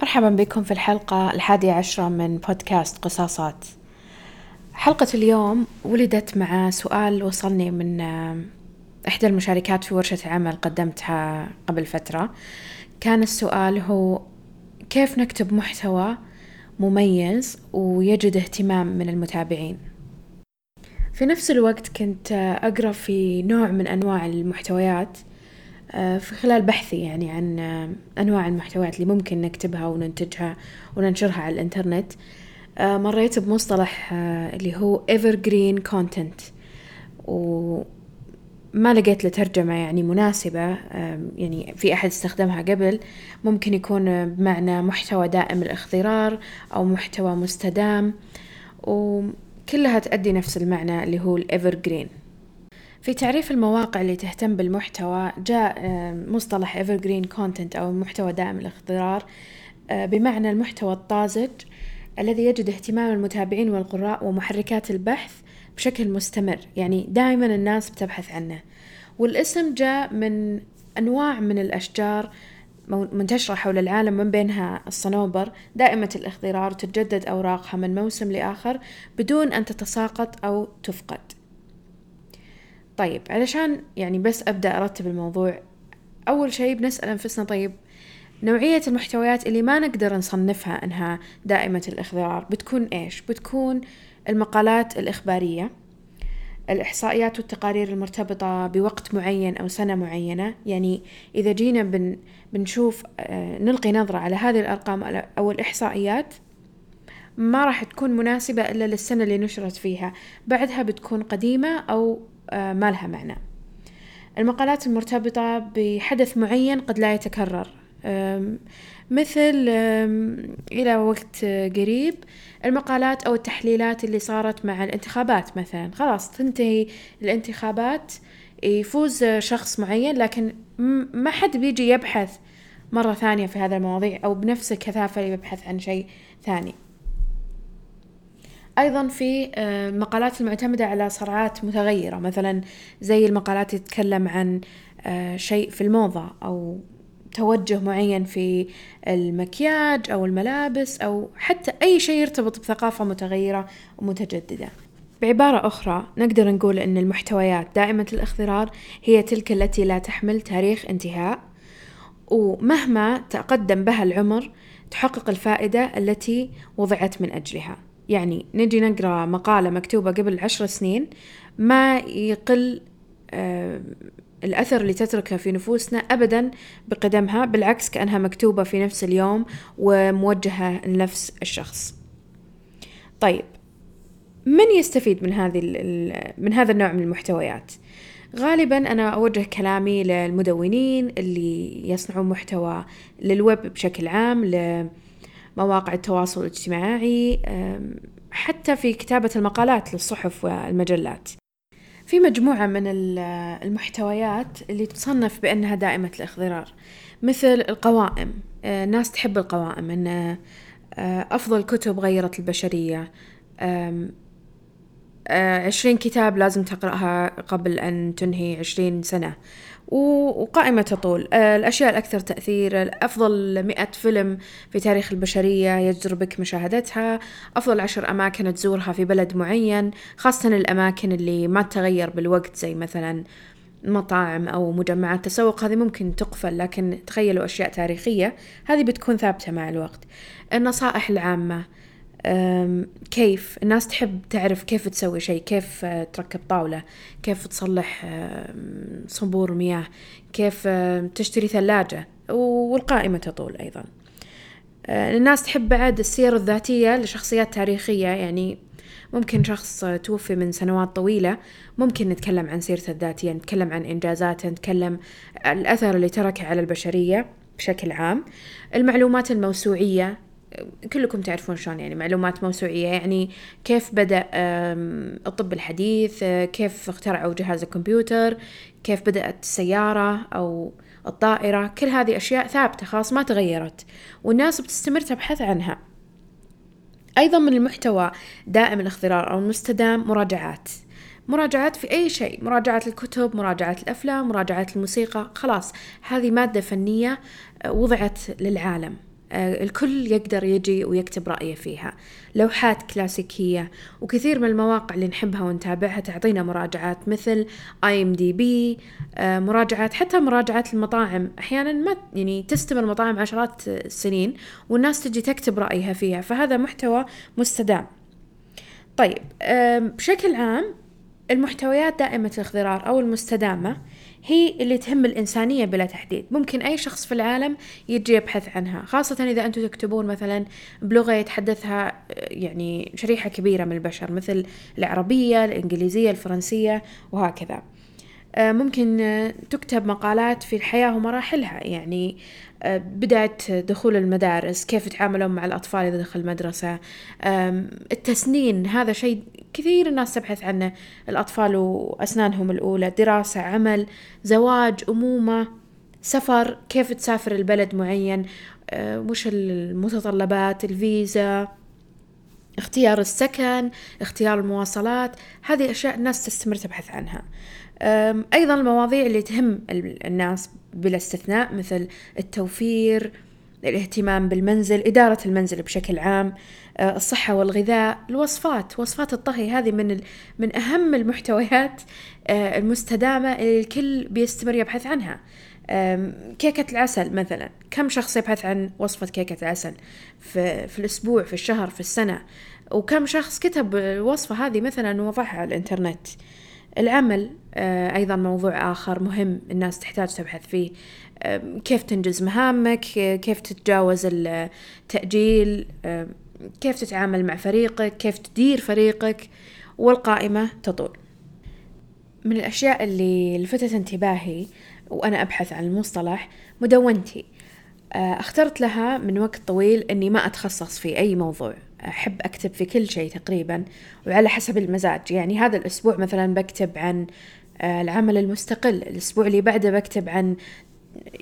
مرحبا بكم في الحلقة الحادية عشرة من بودكاست قصاصات. حلقة اليوم ولدت مع سؤال وصلني من آه، إحدى المشاركات في ورشة عمل قدمتها قبل فترة. كان السؤال هو كيف نكتب محتوى مميز ويجد اهتمام من المتابعين؟ في نفس الوقت كنت أقرأ في نوع من أنواع المحتويات آه، في خلال بحثي يعني عن آه، أنواع المحتويات اللي ممكن نكتبها وننتجها وننشرها على الإنترنت آه، مريت بمصطلح اللي هو evergreen content. وما لقيت له ترجمة يعني مناسبة يعني في أحد استخدمها قبل. ممكن يكون بمعنى محتوى دائم الاخضرار أو محتوى مستدام. وكلها تؤدي نفس المعنى اللي هو الإيفرجرين في تعريف المواقع اللي تهتم بالمحتوى جاء مصطلح evergreen content أو محتوى دائم الاخضرار آه، بمعنى المحتوى الطازج الذي يجد اهتمام المتابعين والقراء ومحركات البحث بشكل مستمر يعني دائما الناس بتبحث عنه. والاسم جاء من أنواع من الأشجار منتشرة حول العالم من بينها الصنوبر. دائمة الاخضرار تتجدد أوراقها من موسم لآخر بدون أن تتساقط أو تفقد. طيب علشان يعني بس أبدأ أرتب الموضوع أول شيء بنسأل أنفسنا طيب نوعية المحتويات اللي ما نقدر نصنفها أنها دائمة الإخضرار بتكون إيش؟ بتكون المقالات الإخبارية الإحصائيات والتقارير المرتبطة بوقت معين أو سنة معينة يعني إذا جينا بن بنشوف آه، نلقي نظرة على هذه الأرقام أو الإحصائيات ما راح تكون مناسبة إلا للسنة اللي نشرت فيها بعدها بتكون قديمة أو ما لها معنى. المقالات المرتبطة بحدث معين قد لا يتكرر. مثل إلى وقت قريب المقالات أو التحليلات اللي صارت مع الانتخابات مثلا. خلاص تنتهي الانتخابات يفوز شخص معين لكن ما حد بيجي يبحث مرة ثانية في هذا المواضيع أو بنفس الكثافة اللي يبحث عن شيء ثاني. أيضا في آه، مقالات المعتمدة على صرعات متغيرة مثلا زي المقالات تتكلم عن آه، شيء في الموضة أو توجه معين في المكياج أو الملابس أو حتى أي شيء يرتبط بثقافة متغيرة ومتجددة. بعبارة أخرى نقدر نقول أن المحتويات دائمة الاخضرار هي تلك التي لا تحمل تاريخ انتهاء ومهما تقدم بها العمر تحقق الفائدة التي وضعت من أجلها. يعني نجي نقرأ مقالة مكتوبة قبل عشر سنين ما يقل آه الأثر اللي تتركه في نفوسنا أبدا بقدمها بالعكس كأنها مكتوبة في نفس اليوم وموجهة لنفس الشخص. طيب من يستفيد من هذه من هذا النوع من المحتويات؟ غالبا أنا أوجه كلامي للمدونين اللي يصنعون محتوى للويب بشكل عام مواقع التواصل الاجتماعي حتى في كتابة المقالات للصحف والمجلات. في مجموعة من المحتويات اللي تصنف بأنها دائمة الإخضرار مثل القوائم. أه، ناس تحب القوائم أن أه، أفضل كتب غيرت البشرية. عشرين كتاب لازم تقرأها قبل أن تنهي عشرين سنة. وقائمة تطول. آه، الأشياء الأكثر تأثير أفضل مئة فيلم في تاريخ البشرية يجدر بك مشاهدتها أفضل عشر أماكن تزورها في بلد معين خاصة الأماكن اللي ما تتغير بالوقت زي مثلا مطاعم أو مجمعات تسوق. هذه ممكن تقفل لكن تخيلوا أشياء تاريخية هذه بتكون ثابتة مع الوقت. النصائح العامة. كيف الناس تحب تعرف كيف تسوي شيء كيف آه، تركب طاولة كيف تصلح صنبور مياه كيف تشتري ثلاجة والقائمة تطول أيضا. آه، الناس تحب بعد السير الذاتية لشخصيات تاريخية يعني ممكن شخص توفي من سنوات طويلة ممكن نتكلم عن سيرته الذاتية نتكلم عن إنجازاته نتكلم الأثر اللي تركه على البشرية بشكل عام. المعلومات الموسوعية كلكم تعرفون شلون يعني معلومات موسوعية. يعني كيف بدأ الطب الحديث كيف اخترعوا جهاز الكمبيوتر كيف بدأت السيارة أو الطائرة. كل هذه أشياء ثابتة خلاص ما تغيرت. والناس بتستمر تبحث عنها. أيضا من المحتوى دائم الاخضرار أو المستدام مراجعات. مراجعات في أي شيء مراجعة الكتب مراجعة الأفلام مراجعة الموسيقى. خلاص هذه مادة فنية وضعت للعالم. آه، الكل يقدر يجي ويكتب رأيه فيها. لوحات كلاسيكية وكثير من المواقع اللي نحبها ونتابعها تعطينا مراجعات مثل اي ام دي بي مراجعات حتى مراجعات المطاعم. أحيانا ما يعني تستمر المطاعم عشرات السنين والناس تجي تكتب رأيها فيها فهذا محتوى مستدام. طيب بشكل عام المحتويات دائمة الاخضرار أو المستدامة هي اللي تهم الإنسانية بلا تحديد. ممكن أي شخص في العالم يجي يبحث عنها خاصة إذا أنتم تكتبون مثلا بلغة يتحدثها يعني شريحة كبيرة من البشر مثل العربية الإنجليزية الفرنسية وهكذا. آه، ممكن تكتب مقالات في الحياة ومراحلها يعني بداية دخول المدارس كيف يتعاملون مع الأطفال إذا دخل المدرسة؟ التسنين هذا شيء كثير الناس تبحث عنه الأطفال وأسنانهم الأولى دراسة عمل زواج أمومة سفر كيف تسافر البلد معين؟ آه، وش المتطلبات؟ الفيزا اختيار السكن اختيار المواصلات هذه أشياء الناس تستمر تبحث عنها. أيضا المواضيع اللي تهم الناس بلا استثناء مثل التوفير الاهتمام بالمنزل إدارة المنزل بشكل عام أه، الصحة والغذاء الوصفات وصفات الطهي. هذه من من أهم المحتويات أه، المستدامة اللي الكل بيستمر يبحث عنها. كيكة العسل مثلا. كم شخص يبحث عن وصفة كيكة العسل في, في الأسبوع في الشهر في السنة؟ وكم شخص كتب الوصفة هذه مثلا ووضعها على الإنترنت؟ العمل آه، أيضا موضوع آخر مهم الناس تحتاج تبحث فيه. كيف تنجز مهامك؟ كيف تتجاوز التأجيل؟ كيف تتعامل مع فريقك؟ كيف تدير فريقك؟ والقائمة تطول. من الأشياء اللي لفتت انتباهي وأنا أبحث عن المصطلح مدونتي. آه، اخترت لها من وقت طويل أني ما أتخصص في أي موضوع. أحب أكتب في كل شيء تقريبا وعلى حسب المزاج. يعني هذا الأسبوع مثلا بكتب عن آه، العمل المستقل الأسبوع اللي بعده بكتب عن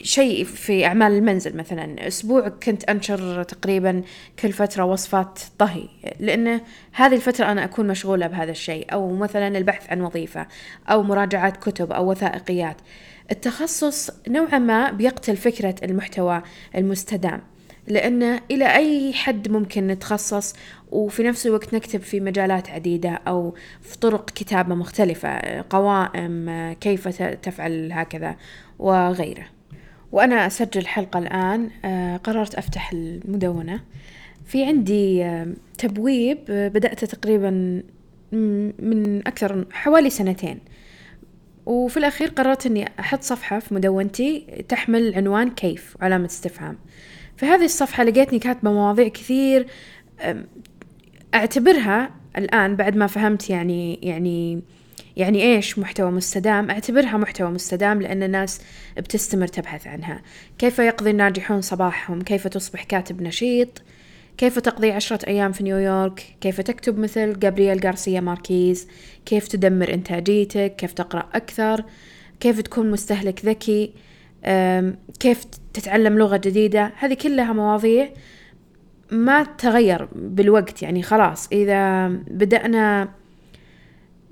شيء في أعمال المنزل مثلا. أسبوع كنت أنشر تقريبا كل فترة وصفات طهي لأن هذه الفترة أنا أكون مشغولة بهذا الشيء. أو مثلا البحث عن وظيفة أو مراجعات كتب أو وثائقيات. التخصص نوعا ما بيقتل فكرة المحتوى المستدام. لأن إلى أي حد ممكن نتخصص وفي نفس الوقت نكتب في مجالات عديدة أو في طرق كتابة مختلفة قوائم كيف تفعل هكذا وغيره. وأنا أسجل حلقة الآن آه، قررت أفتح المدونة. في عندي آه، تبويب آه، بدأته تقريبا من أكثر حوالي سنتين. وفي الأخير قررت أني أحط صفحة في مدونتي تحمل عنوان كيف علامة استفهام. في هذه الصفحة لقيتني كاتبة مواضيع كثير أعتبرها الآن بعد ما فهمت يعني يعني يعني إيش محتوى مستدام أعتبرها محتوى مستدام لأن الناس بتستمر تبحث عنها. كيف يقضي الناجحون صباحهم؟ كيف تصبح كاتب نشيط؟ كيف تقضي عشرة أيام في نيويورك؟ كيف تكتب مثل جابرييل غارسيا ماركيز؟ كيف تدمر إنتاجيتك؟ كيف تقرأ أكثر؟ كيف تكون مستهلك ذكي؟ كيف تتعلم لغة جديدة؟ هذه كلها مواضيع ما تغير بالوقت يعني خلاص. إذا بدأنا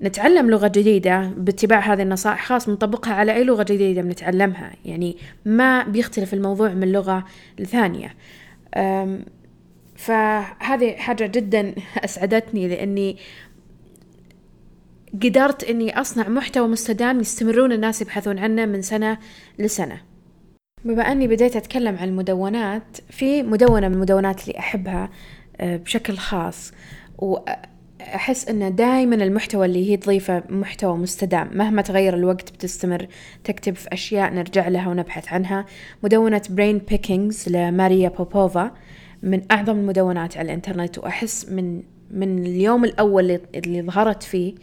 نتعلم لغة جديدة باتباع هذه النصائح خلاص بنطبقها على أي لغة جديدة بنتعلمها. يعني ما بيختلف الموضوع من لغة لثانية. فهذه حاجة جدا أسعدتني لأني قدرت إني أصنع محتوى مستدام يستمرون الناس يبحثون عنه من سنة لسنة. بما أني بديت أتكلم عن المدونات في مدونة من المدونات اللي أحبها آه، بشكل خاص. وأحس إن دائما المحتوى اللي هي تضيفه محتوى مستدام. مهما تغير الوقت بتستمر. تكتب في أشياء نرجع لها ونبحث عنها. مدونة Brain Pickings لماريا بوبوفا من أعظم المدونات على الإنترنت. وأحس من من اليوم الأول اللي ظهرت فيه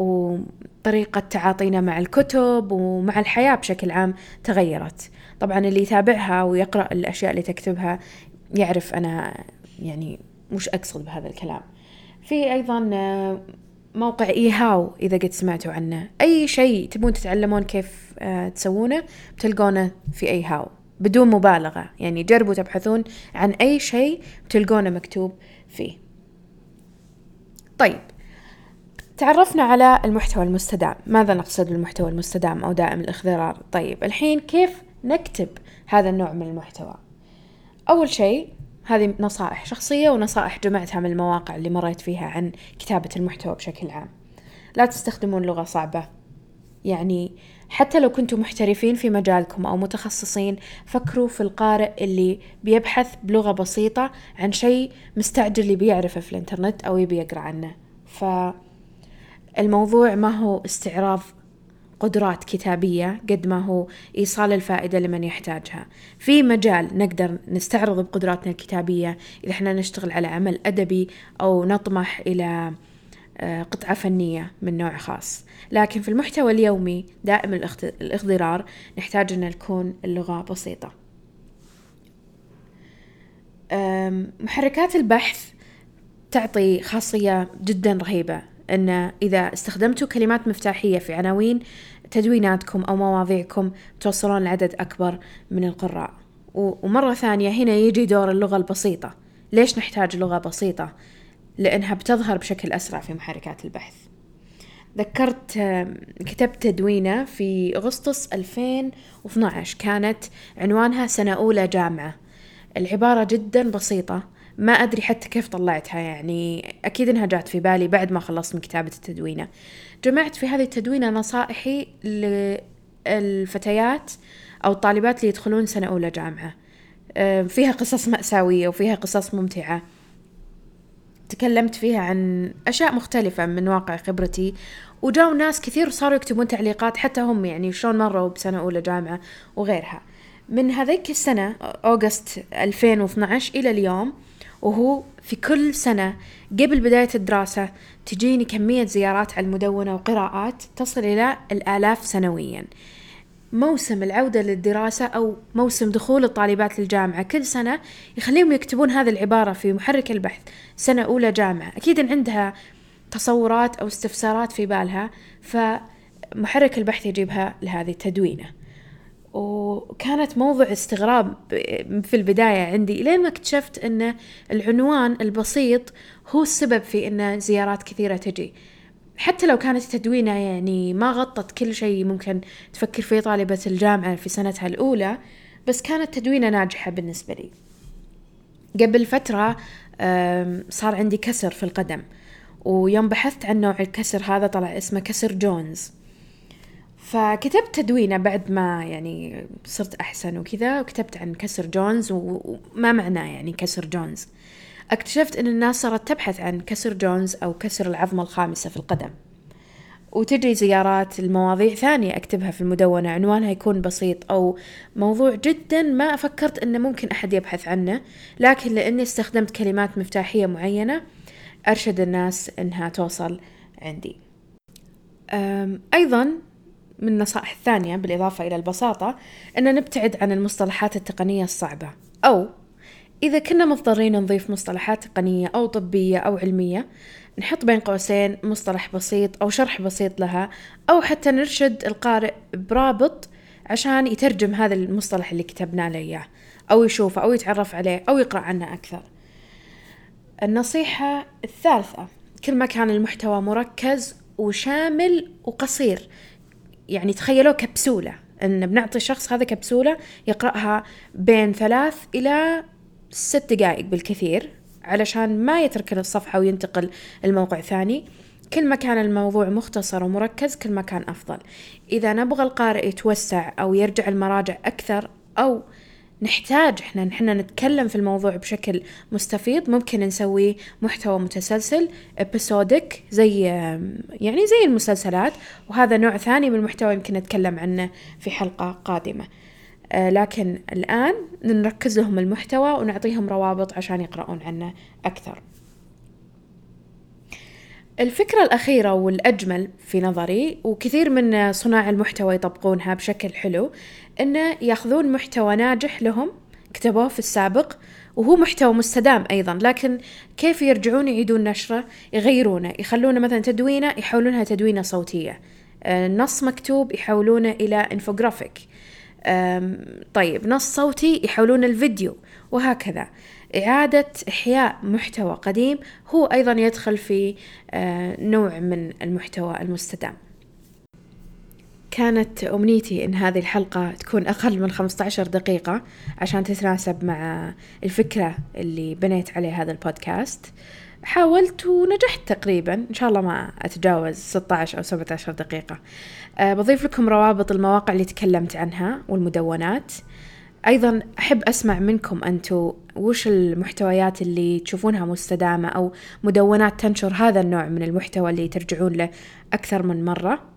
وطريقة تعاطينا مع الكتب ومع الحياة بشكل عام تغيرت. طبعا اللي يتابعها ويقرأ الأشياء اللي تكتبها يعرف أنا يعني وش أقصد بهذا الكلام. في أيضا آه، موقع إي هاو إذا قد سمعتوا عنه. أي شيء تبون تتعلمون كيف آه، تسوونه بتلقونه في أي هاو بدون مبالغة. يعني جربوا تبحثون عن أي شيء بتلقونه مكتوب فيه. طيب تعرفنا على المحتوى المستدام. ماذا نقصد بالمحتوى المستدام أو دائم الإخضرار؟ طيب الحين كيف نكتب هذا النوع من المحتوى؟ أول شيء هذه نصائح شخصية ونصائح جمعتها من المواقع اللي مريت فيها عن كتابة المحتوى بشكل عام. لا تستخدمون لغة صعبة. يعني حتى لو كنتم محترفين في مجالكم أو متخصصين فكروا في القارئ اللي بيبحث بلغة بسيطة عن شيء مستعجل اللي بيعرفه في الإنترنت أو يبي يقرأ عنه. فالموضوع ما هو استعراض قدرات كتابية قد ما هو إيصال الفائدة لمن يحتاجها. في مجال نقدر نستعرض بقدراتنا الكتابية إذا إحنا نشتغل على عمل أدبي أو نطمح إلى آه، قطعة فنية من نوع خاص. لكن في المحتوى اليومي دائم الاخضرار نحتاج أن تكون اللغة بسيطة. محركات البحث تعطي خاصية جدا رهيبة. أن إذا استخدمتوا كلمات مفتاحية في عناوين تدويناتكم أو مواضيعكم توصلون لعدد أكبر من القراء. ومرة ثانية هنا يجي دور اللغة البسيطة. ليش نحتاج لغة بسيطة؟ لأنها بتظهر بشكل أسرع في محركات البحث. ذكرت كتبت تدوينة في أغسطس 2012 كانت عنوانها سنة أولى جامعة. العبارة جدا بسيطة. ما أدري حتى كيف طلعتها يعني أكيد إنها جات في بالي بعد ما خلصت من كتابة التدوينة. جمعت في هذه التدوينة نصائحي للفتيات أو الطالبات اللي يدخلون سنة أولى جامعة. فيها قصص مأساوية وفيها قصص ممتعة. تكلمت فيها عن أشياء مختلفة من واقع خبرتي وجاوا ناس كثير صاروا يكتبون تعليقات حتى هم يعني شلون مروا بسنة أولى جامعة وغيرها. من هذيك السنة أوغست 2012 إلى اليوم وهو في كل سنة قبل بداية الدراسة تجيني كمية زيارات على المدونة وقراءات تصل إلى الآلاف سنويا. موسم العودة للدراسة أو موسم دخول الطالبات للجامعة كل سنة يخليهم يكتبون هذه العبارة في محرك البحث. سنة أولى جامعة. أكيد عندها تصورات أو استفسارات في بالها فمحرك البحث يجيبها لهذه التدوينة. وكانت موضوع استغراب في البداية عندي لين ما اكتشفت أن العنوان البسيط هو السبب في أن زيارات كثيرة تجي. حتى لو كانت التدوينة يعني ما غطت كل شيء ممكن تفكر فيه طالبة الجامعة في سنتها الأولى بس كانت تدوينة ناجحة بالنسبة لي. قبل فترة صار عندي كسر في القدم ويوم بحثت عن نوع الكسر هذا طلع اسمه كسر جونز. فكتبت تدوينة بعد ما يعني صرت أحسن وكذا وكتبت عن كسر جونز وما معناه يعني كسر جونز. اكتشفت إن الناس صارت تبحث عن كسر جونز أو كسر العظمة الخامسة في القدم. وتجي زيارات المواضيع ثانية أكتبها في المدونة. عنوانها يكون بسيط أو موضوع جدا ما فكرت أنه ممكن أحد يبحث عنه لكن لأني استخدمت كلمات مفتاحية معينة أرشد الناس أنها توصل عندي. أيضا من النصائح الثانية بالإضافة إلى البساطة أن نبتعد عن المصطلحات التقنية الصعبة. أو إذا كنا مضطرين نضيف مصطلحات تقنية أو طبية أو علمية نحط بين قوسين مصطلح بسيط أو شرح بسيط لها أو حتى نرشد القارئ برابط عشان يترجم هذا المصطلح اللي كتبنا له إياه أو يشوفه أو يتعرف عليه أو يقرأ عنه أكثر. النصيحة الثالثة كل ما كان المحتوى مركز وشامل وقصير يعني تخيلوا كبسولة إن بنعطي الشخص هذا كبسولة يقرأها بين ثلاث إلى ست دقائق بالكثير علشان ما يترك الصفحة وينتقل الموقع ثاني. كل ما كان الموضوع مختصر ومركز كل ما كان أفضل. إذا نبغى القارئ يتوسع أو يرجع المراجع أكثر أو نحتاج إحنا نحن نتكلم في الموضوع بشكل مستفيض. ممكن نسوي محتوى متسلسل ابيسودك زي يعني زي المسلسلات. وهذا نوع ثاني من المحتوى يمكن نتكلم عنه في حلقة قادمة. آه، لكن الآن نركز لهم المحتوى ونعطيهم روابط عشان يقرؤون عنه أكثر. الفكرة الأخيرة والأجمل في نظري وكثير من صناع المحتوى يطبقونها بشكل حلو إنه يأخذون محتوى ناجح لهم كتبوه في السابق وهو محتوى مستدام أيضا لكن كيف يرجعون يعيدون نشره؟ يغيرونه يخلونه مثلا تدوينة يحولونها تدوينة صوتية. آه، نص مكتوب يحولونه إلى انفوجرافيك طيب نص صوتي يحولون الفيديو وهكذا. إعادة إحياء محتوى قديم هو أيضا يدخل في نوع من المحتوى المستدام. كانت أمنيتي إن هذه الحلقة تكون أقل من 15 دقيقة عشان تتناسب مع الفكرة اللي بنيت عليه هذا البودكاست. حاولت ونجحت تقريبا إن شاء الله ما أتجاوز 16 أو 17 دقيقة. أه بضيف لكم روابط المواقع اللي تكلمت عنها والمدونات. أيضا أحب أسمع منكم أنتو وش المحتويات اللي تشوفونها مستدامة أو مدونات تنشر هذا النوع من المحتوى اللي ترجعون له أكثر من مرة.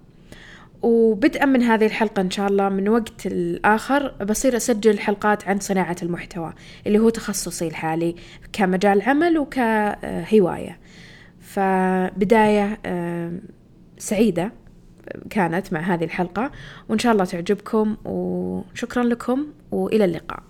وبدءا من هذه الحلقة إن شاء الله من وقت الآخر. بصير أسجل حلقات عن صناعة المحتوى اللي هو تخصصي الحالي كمجال عمل وكهواية. فبداية سعيدة كانت مع هذه الحلقة وإن شاء الله تعجبكم وشكرا لكم وإلى اللقاء.